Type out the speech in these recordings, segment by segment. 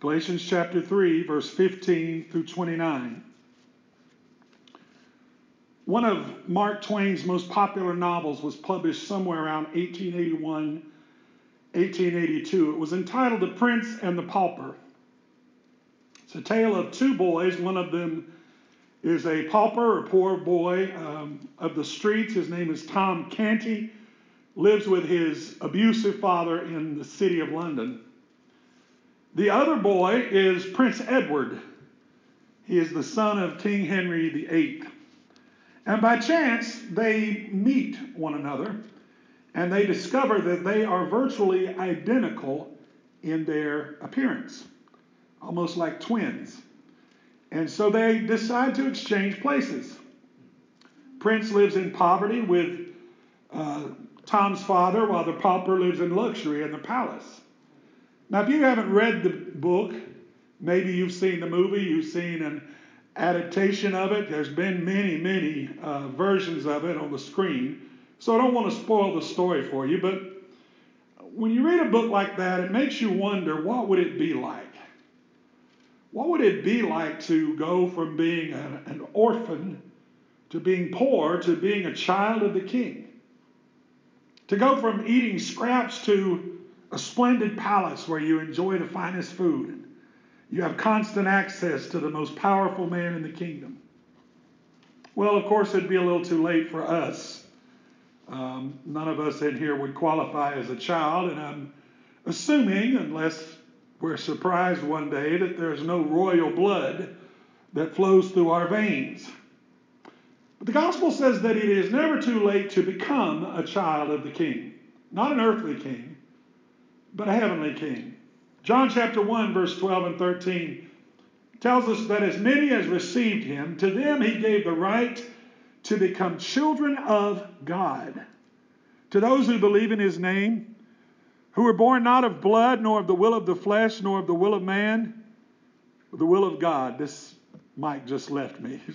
Galatians chapter 3, verse 15 through 29. One of Mark Twain's most popular novels was published somewhere around 1881, 1882. It was entitled The Prince and the Pauper. It's a tale of two boys. One of them is a pauper, a poor boy um, of the streets. His name is Tom Canty. Lives with his abusive father in the city of London. The other boy is Prince Edward. He is the son of King Henry VIII. And by chance, they meet one another and they discover that they are virtually identical in their appearance, almost like twins. And so they decide to exchange places. Prince lives in poverty with uh, Tom's father, while the pauper lives in luxury in the palace. Now, if you haven't read the book, maybe you've seen the movie, you've seen an adaptation of it. There's been many, many uh, versions of it on the screen. So I don't want to spoil the story for you, but when you read a book like that, it makes you wonder what would it be like? What would it be like to go from being an, an orphan to being poor to being a child of the king? To go from eating scraps to a splendid palace where you enjoy the finest food you have constant access to the most powerful man in the kingdom. Well, of course, it'd be a little too late for us. Um, none of us in here would qualify as a child, and I'm assuming, unless we're surprised one day, that there's no royal blood that flows through our veins. But the gospel says that it is never too late to become a child of the king. Not an earthly king, but a heavenly king. John chapter 1, verse 12 and 13 tells us that as many as received him, to them he gave the right to become children of God. To those who believe in his name, who were born not of blood, nor of the will of the flesh, nor of the will of man, but the will of God. This mic just left me.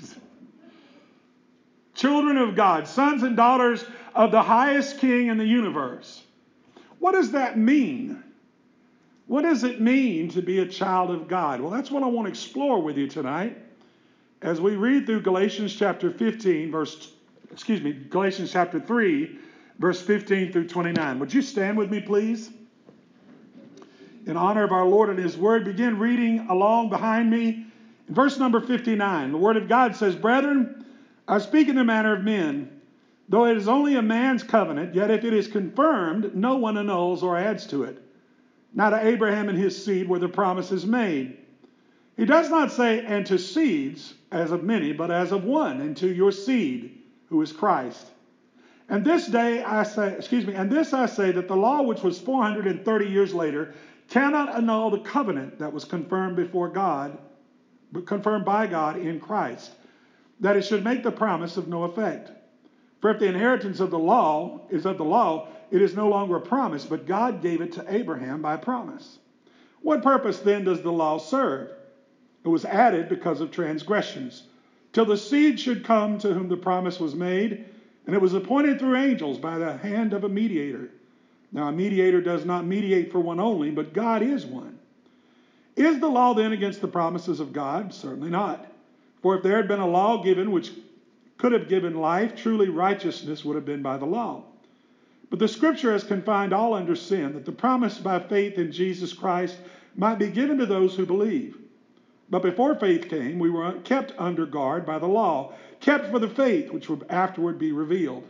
Children of God, sons and daughters of the highest king in the universe. What does that mean? What does it mean to be a child of God? Well, that's what I want to explore with you tonight as we read through Galatians chapter 15, verse, excuse me, Galatians chapter 3, verse 15 through 29. Would you stand with me, please? In honor of our Lord and His Word, begin reading along behind me. In verse number 59, the Word of God says, Brethren, I speak in the manner of men. Though it is only a man's covenant, yet if it is confirmed, no one annuls or adds to it. Now to Abraham and his seed were the promises made. He does not say, and to seeds, as of many, but as of one, and to your seed, who is Christ. And this day I say, excuse me, and this I say that the law which was 430 years later cannot annul the covenant that was confirmed before God, but confirmed by God in Christ, that it should make the promise of no effect. For if the inheritance of the law is of the law, it is no longer a promise, but God gave it to Abraham by promise. What purpose then does the law serve? It was added because of transgressions, till the seed should come to whom the promise was made, and it was appointed through angels by the hand of a mediator. Now, a mediator does not mediate for one only, but God is one. Is the law then against the promises of God? Certainly not. For if there had been a law given which could have given life, truly righteousness would have been by the law. But the scripture has confined all under sin, that the promise by faith in Jesus Christ might be given to those who believe. But before faith came, we were kept under guard by the law, kept for the faith which would afterward be revealed.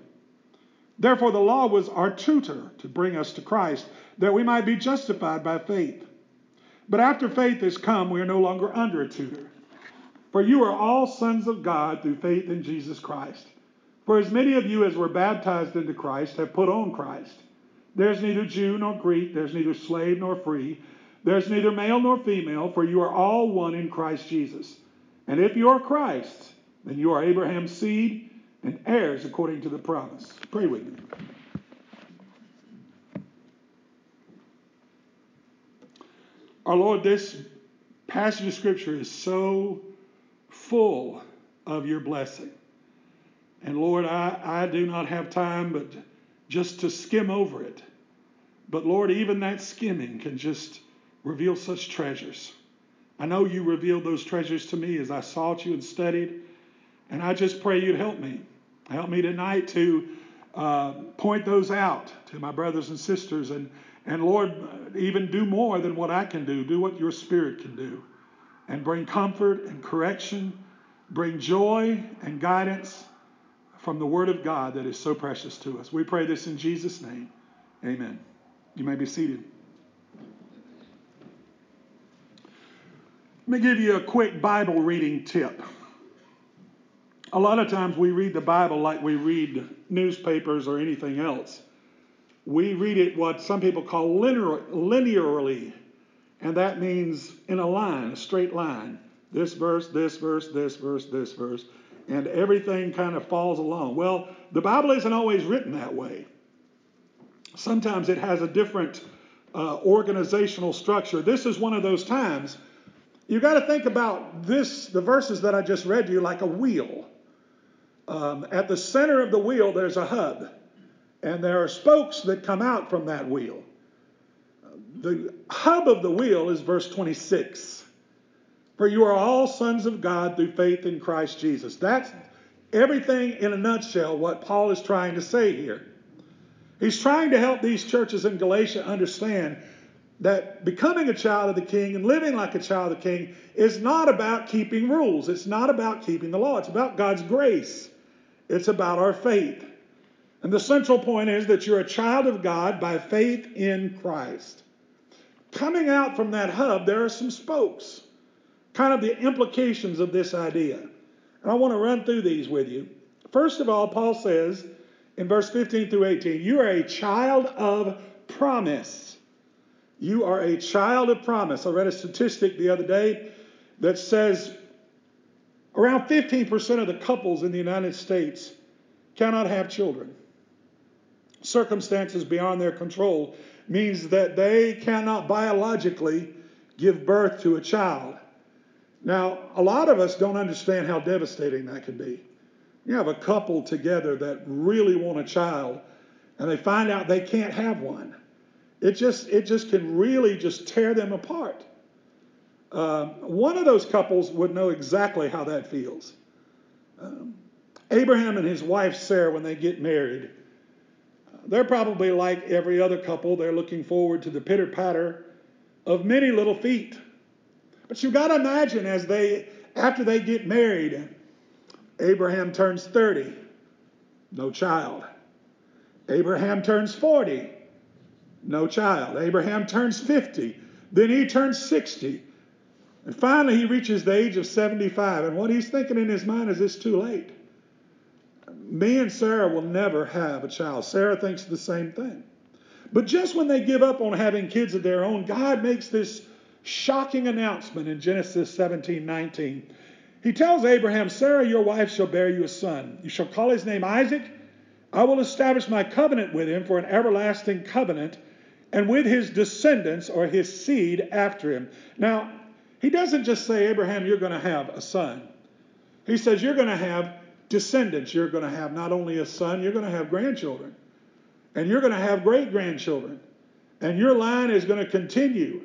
Therefore, the law was our tutor to bring us to Christ, that we might be justified by faith. But after faith has come, we are no longer under a tutor. For you are all sons of God through faith in Jesus Christ. For as many of you as were baptized into Christ have put on Christ. There's neither Jew nor Greek, there's neither slave nor free, there's neither male nor female, for you are all one in Christ Jesus. And if you are Christ, then you are Abraham's seed and heirs according to the promise. Pray with me. Our Lord, this passage of Scripture is so full of your blessing. And Lord, I, I do not have time but just to skim over it. But Lord, even that skimming can just reveal such treasures. I know you revealed those treasures to me as I sought you and studied. And I just pray you'd help me. Help me tonight to uh, point those out to my brothers and sisters. And, and Lord, even do more than what I can do. Do what your Spirit can do. And bring comfort and correction, bring joy and guidance from the Word of God that is so precious to us. We pray this in Jesus' name. Amen. You may be seated. Let me give you a quick Bible reading tip. A lot of times we read the Bible like we read newspapers or anything else. We read it what some people call linear, linearly, and that means in a line, a straight line. This verse, this verse, this verse, this verse, and everything kind of falls along. Well, the Bible isn't always written that way. Sometimes it has a different uh, organizational structure. This is one of those times you got to think about this, the verses that I just read to you, like a wheel. Um, at the center of the wheel, there's a hub, and there are spokes that come out from that wheel. The hub of the wheel is verse 26. For you are all sons of God through faith in Christ Jesus. That's everything in a nutshell what Paul is trying to say here. He's trying to help these churches in Galatia understand that becoming a child of the king and living like a child of the king is not about keeping rules. It's not about keeping the law. It's about God's grace. It's about our faith. And the central point is that you're a child of God by faith in Christ. Coming out from that hub, there are some spokes, kind of the implications of this idea. And I want to run through these with you. First of all, Paul says in verse 15 through 18, you are a child of promise. You are a child of promise. I read a statistic the other day that says around 15% of the couples in the United States cannot have children. Circumstances beyond their control means that they cannot biologically give birth to a child. Now, a lot of us don't understand how devastating that could be. You have a couple together that really want a child, and they find out they can't have one. It just it just can really just tear them apart. Um, one of those couples would know exactly how that feels. Um, Abraham and his wife Sarah, when they get married, they're probably like every other couple. They're looking forward to the pitter patter of many little feet. But you've got to imagine as they, after they get married, Abraham turns 30, no child. Abraham turns 40, no child. Abraham turns 50. Then he turns 60. And finally, he reaches the age of 75. And what he's thinking in his mind is it's too late. Me and Sarah will never have a child. Sarah thinks the same thing. But just when they give up on having kids of their own, God makes this shocking announcement in Genesis 17 19. He tells Abraham, Sarah, your wife, shall bear you a son. You shall call his name Isaac. I will establish my covenant with him for an everlasting covenant and with his descendants or his seed after him. Now, he doesn't just say, Abraham, you're going to have a son. He says, you're going to have descendants. You're going to have not only a son, you're going to have grandchildren. And you're going to have great grandchildren. And your line is going to continue.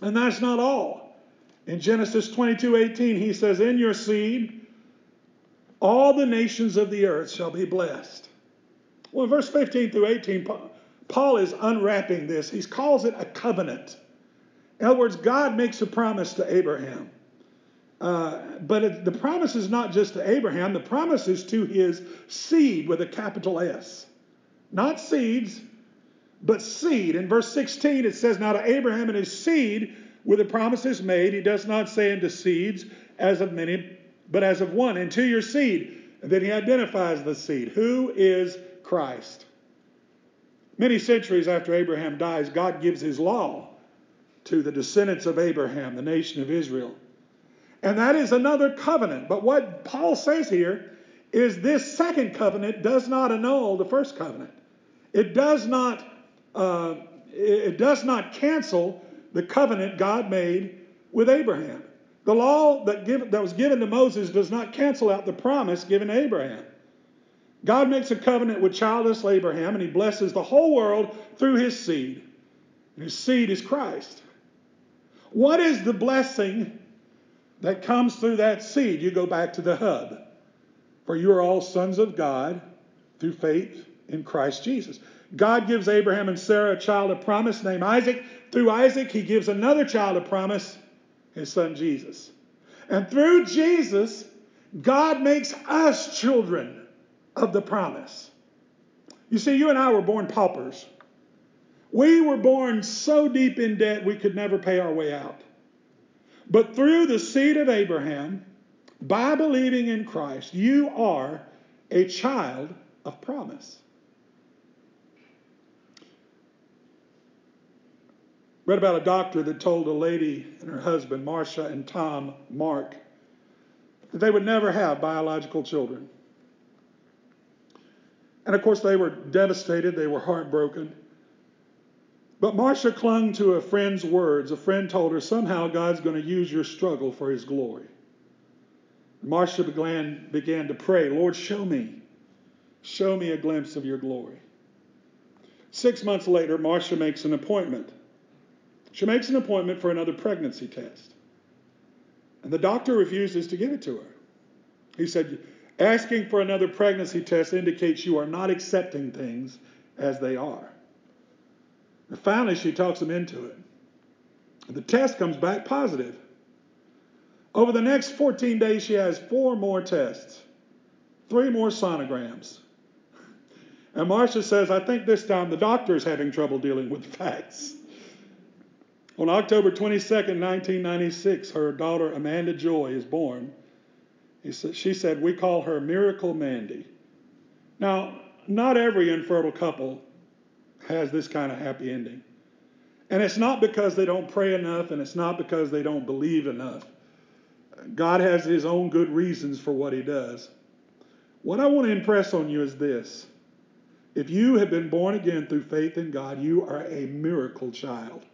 And that's not all. In Genesis 22 18, he says, In your seed, all the nations of the earth shall be blessed. Well, in verse 15 through 18, Paul is unwrapping this. He calls it a covenant. In other words, God makes a promise to Abraham. Uh, but it, the promise is not just to Abraham, the promise is to his seed with a capital S. Not seeds, but seed. In verse 16, it says, Now to Abraham and his seed were the promises made. He does not say into seeds as of many, but as of one, into your seed. And then he identifies the seed. Who is Christ? Many centuries after Abraham dies, God gives his law to the descendants of Abraham, the nation of Israel. And that is another covenant. But what Paul says here is this second covenant does not annul the first covenant. It does not, uh, it does not cancel the covenant God made with Abraham. The law that, give, that was given to Moses does not cancel out the promise given to Abraham. God makes a covenant with childless Abraham and he blesses the whole world through his seed. And his seed is Christ. What is the blessing that comes through that seed? You go back to the hub. For you are all sons of God through faith in Christ Jesus. God gives Abraham and Sarah a child of promise named Isaac. Through Isaac, he gives another child of promise, his son Jesus. And through Jesus, God makes us children of the promise. You see, you and I were born paupers. We were born so deep in debt we could never pay our way out. But through the seed of Abraham, by believing in Christ, you are a child of promise. Read about a doctor that told a lady and her husband, Marcia and Tom Mark, that they would never have biological children. And of course, they were devastated, they were heartbroken. But Marcia clung to a friend's words. A friend told her, somehow God's going to use your struggle for his glory. Marcia began, began to pray, Lord, show me. Show me a glimpse of your glory. Six months later, Marcia makes an appointment. She makes an appointment for another pregnancy test. And the doctor refuses to give it to her. He said, Asking for another pregnancy test indicates you are not accepting things as they are. And finally, she talks him into it. The test comes back positive. Over the next 14 days, she has four more tests, three more sonograms. And Marcia says, I think this time the doctor is having trouble dealing with facts. On October 22, 1996, her daughter Amanda Joy is born. she said, We call her Miracle Mandy. Now, not every infertile couple has this kind of happy ending. And it's not because they don't pray enough, and it's not because they don't believe enough. God has His own good reasons for what He does. What I want to impress on you is this if you have been born again through faith in God, you are a miracle child.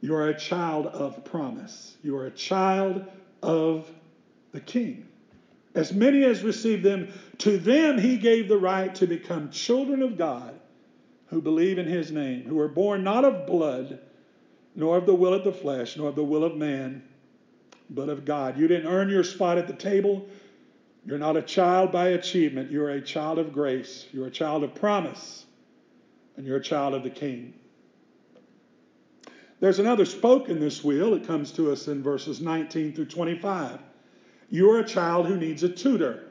You are a child of promise. You are a child of the King. As many as received them, to them he gave the right to become children of God who believe in his name, who are born not of blood, nor of the will of the flesh, nor of the will of man, but of God. You didn't earn your spot at the table. You're not a child by achievement. You're a child of grace. You're a child of promise. And you're a child of the King. There's another spoke in this wheel. It comes to us in verses 19 through 25. You're a child who needs a tutor.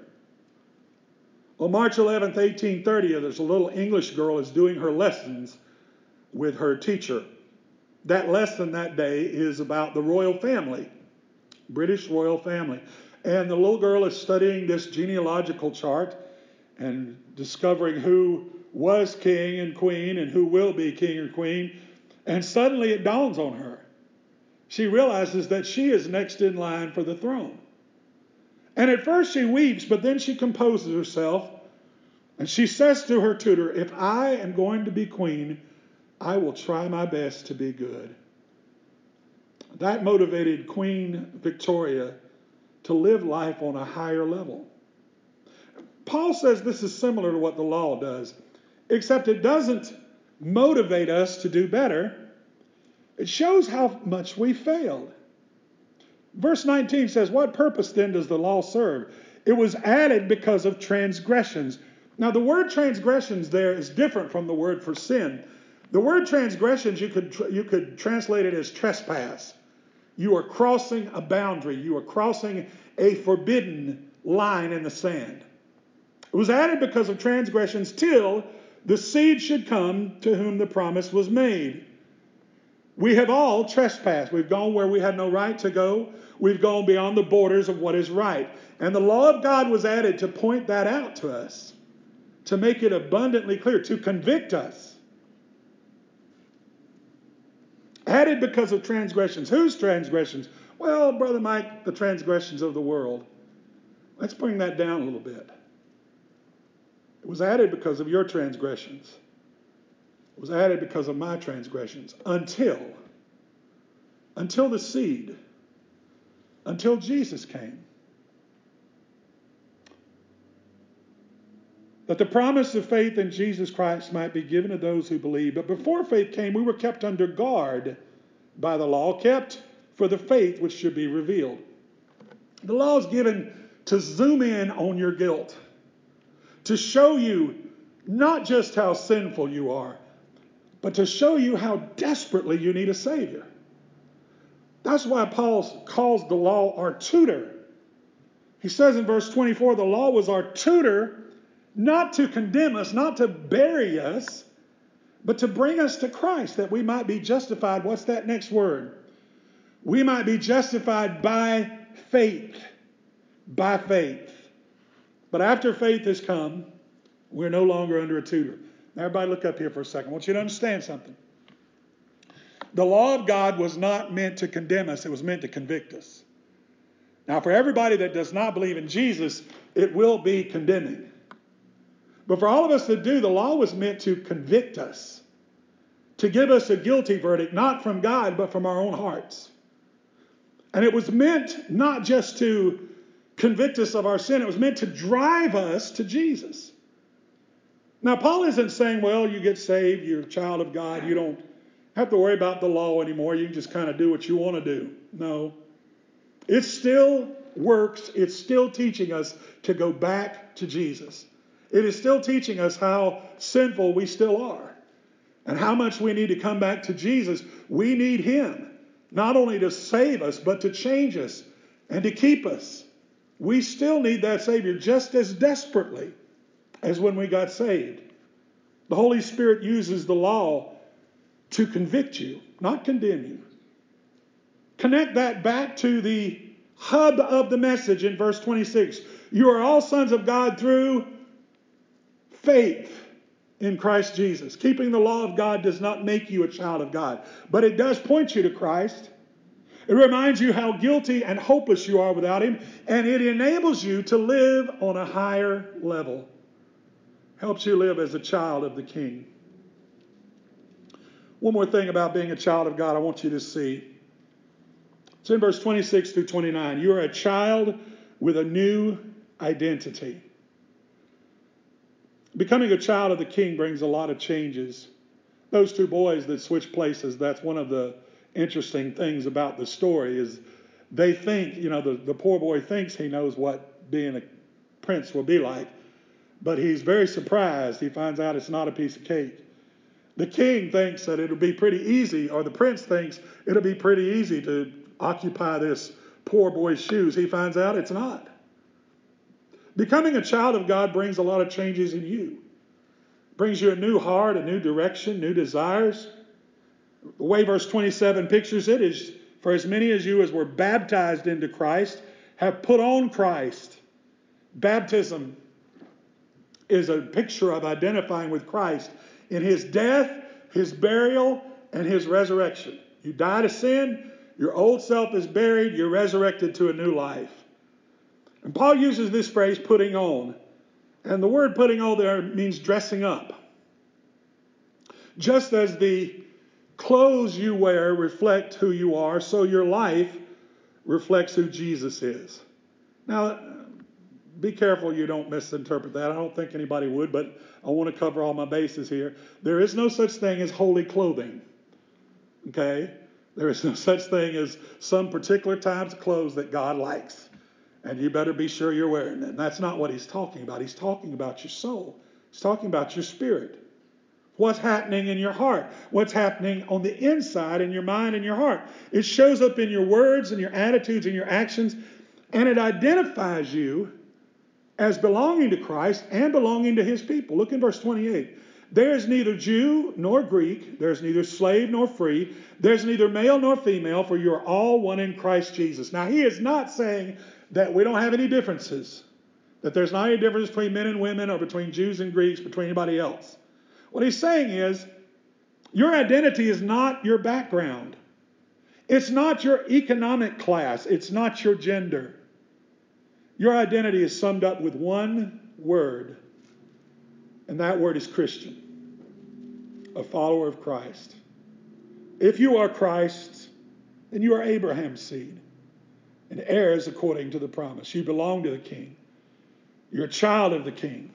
Well, March 11th, 1830, there's a little English girl is doing her lessons with her teacher. That lesson that day is about the royal family, British royal family. And the little girl is studying this genealogical chart and discovering who was king and queen and who will be king or queen. And suddenly it dawns on her. She realizes that she is next in line for the throne. And at first she weeps, but then she composes herself and she says to her tutor, If I am going to be queen, I will try my best to be good. That motivated Queen Victoria to live life on a higher level. Paul says this is similar to what the law does, except it doesn't motivate us to do better. It shows how much we failed. Verse 19 says, What purpose then does the law serve? It was added because of transgressions. Now, the word transgressions there is different from the word for sin. The word transgressions, you could, you could translate it as trespass. You are crossing a boundary, you are crossing a forbidden line in the sand. It was added because of transgressions till the seed should come to whom the promise was made. We have all trespassed. We've gone where we had no right to go. We've gone beyond the borders of what is right. And the law of God was added to point that out to us, to make it abundantly clear, to convict us. Added because of transgressions. Whose transgressions? Well, Brother Mike, the transgressions of the world. Let's bring that down a little bit. It was added because of your transgressions was added because of my transgressions until until the seed until Jesus came that the promise of faith in Jesus Christ might be given to those who believe but before faith came we were kept under guard by the law kept for the faith which should be revealed. The law is given to zoom in on your guilt, to show you not just how sinful you are, but to show you how desperately you need a Savior. That's why Paul calls the law our tutor. He says in verse 24 the law was our tutor not to condemn us, not to bury us, but to bring us to Christ that we might be justified. What's that next word? We might be justified by faith. By faith. But after faith has come, we're no longer under a tutor. Now, everybody, look up here for a second. I want you to understand something. The law of God was not meant to condemn us, it was meant to convict us. Now, for everybody that does not believe in Jesus, it will be condemning. But for all of us that do, the law was meant to convict us, to give us a guilty verdict, not from God, but from our own hearts. And it was meant not just to convict us of our sin, it was meant to drive us to Jesus. Now, Paul isn't saying, well, you get saved, you're a child of God, you don't have to worry about the law anymore, you can just kind of do what you want to do. No. It still works, it's still teaching us to go back to Jesus. It is still teaching us how sinful we still are and how much we need to come back to Jesus. We need Him, not only to save us, but to change us and to keep us. We still need that Savior just as desperately as when we got saved. The Holy Spirit uses the law to convict you, not condemn you. Connect that back to the hub of the message in verse 26. You are all sons of God through faith in Christ Jesus. Keeping the law of God does not make you a child of God, but it does point you to Christ. It reminds you how guilty and hopeless you are without Him, and it enables you to live on a higher level. Helps you live as a child of the King. One more thing about being a child of God I want you to see. It's in verse 26 through 29. You are a child with a new identity. Becoming a child of the king brings a lot of changes. Those two boys that switch places, that's one of the interesting things about the story is they think, you know, the, the poor boy thinks he knows what being a prince will be like, but he's very surprised. He finds out it's not a piece of cake. The king thinks that it'll be pretty easy, or the prince thinks it'll be pretty easy to occupy this poor boy's shoes. He finds out it's not. Becoming a child of God brings a lot of changes in you. brings you a new heart, a new direction, new desires. The way verse 27 pictures it is for as many as you as were baptized into Christ have put on Christ. Baptism is a picture of identifying with Christ in his death, his burial, and his resurrection. You die to sin, your old self is buried, you're resurrected to a new life. And Paul uses this phrase, putting on. And the word putting on there means dressing up. Just as the clothes you wear reflect who you are, so your life reflects who Jesus is. Now, be careful you don't misinterpret that. I don't think anybody would, but I want to cover all my bases here. There is no such thing as holy clothing. Okay? There is no such thing as some particular types of clothes that God likes and you better be sure you're wearing them. That's not what he's talking about. He's talking about your soul, he's talking about your spirit. What's happening in your heart? What's happening on the inside in your mind and your heart? It shows up in your words and your attitudes and your actions, and it identifies you as belonging to Christ and belonging to his people. Look in verse 28. There is neither Jew nor Greek, there is neither slave nor free, there's neither male nor female, for you are all one in Christ Jesus. Now, he is not saying that we don't have any differences, that there's not any difference between men and women or between Jews and Greeks, between anybody else. What he's saying is, your identity is not your background. It's not your economic class. It's not your gender. Your identity is summed up with one word, and that word is Christian, a follower of Christ. If you are Christ, then you are Abraham's seed and heirs according to the promise. You belong to the king. You're a child of the king.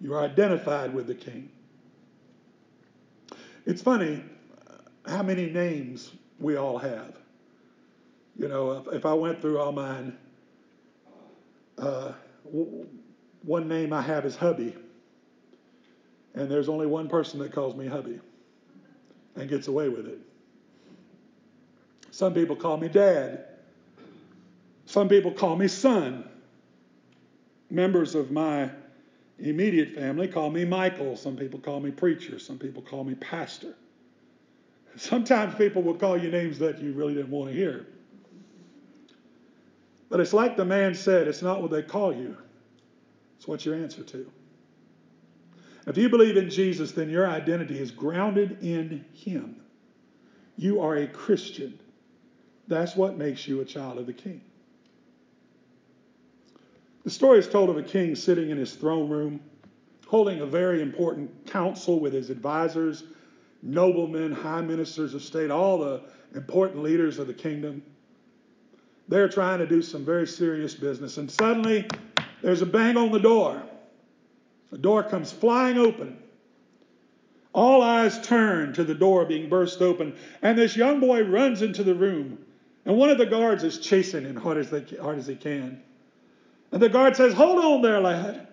You're identified with the king. It's funny how many names we all have. You know, if I went through all mine, uh, one name I have is Hubby. And there's only one person that calls me Hubby and gets away with it. Some people call me Dad. Some people call me Son. Members of my immediate family call me Michael. Some people call me Preacher. Some people call me Pastor. Sometimes people will call you names that you really didn't want to hear. But it's like the man said it's not what they call you, it's what you answer to. If you believe in Jesus, then your identity is grounded in Him. You are a Christian. That's what makes you a child of the King. The story is told of a king sitting in his throne room, holding a very important council with his advisors, noblemen, high ministers of state, all the important leaders of the kingdom. They're trying to do some very serious business, and suddenly there's a bang on the door. The door comes flying open. All eyes turn to the door being burst open, and this young boy runs into the room. And one of the guards is chasing him hard as, they, hard as he can. And the guard says, Hold on there, lad.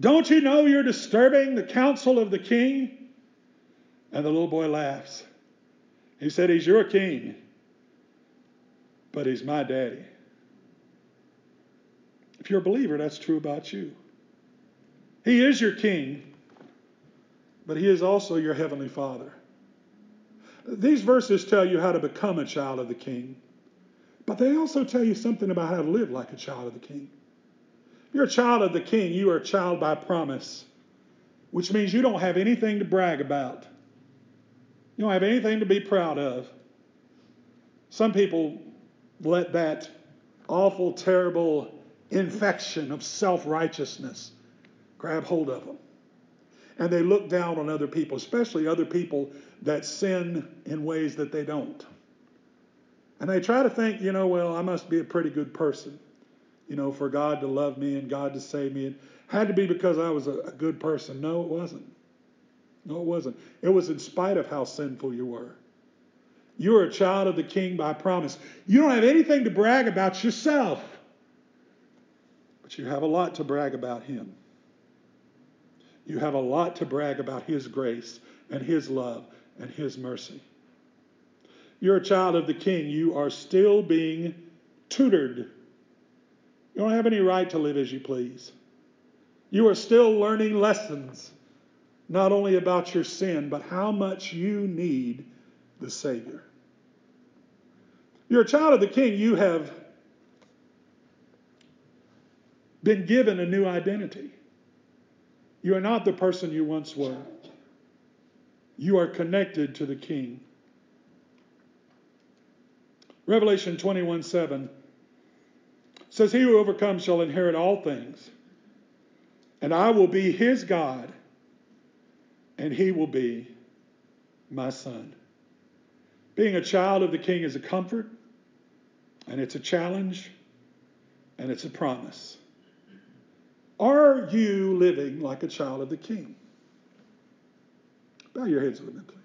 Don't you know you're disturbing the council of the king? And the little boy laughs. He said, He's your king, but he's my daddy. If you're a believer, that's true about you. He is your king, but he is also your heavenly father. These verses tell you how to become a child of the king, but they also tell you something about how to live like a child of the king. If you're a child of the king, you are a child by promise, which means you don't have anything to brag about. You don't have anything to be proud of. Some people let that awful, terrible infection of self righteousness grab hold of them. And they look down on other people, especially other people that sin in ways that they don't. And they try to think, you know, well, I must be a pretty good person, you know, for God to love me and God to save me. It had to be because I was a, a good person. No, it wasn't. No, it wasn't. It was in spite of how sinful you were. You are a child of the king by promise. You don't have anything to brag about yourself, but you have a lot to brag about him. You have a lot to brag about his grace and his love and his mercy. You're a child of the king. You are still being tutored. You don't have any right to live as you please. You are still learning lessons not only about your sin, but how much you need the Savior. You're a child of the King. You have been given a new identity. You are not the person you once were. You are connected to the King. Revelation 21 7 says, He who overcomes shall inherit all things, and I will be his God and he will be my son. Being a child of the king is a comfort, and it's a challenge, and it's a promise. Are you living like a child of the king? Bow your heads with me, please.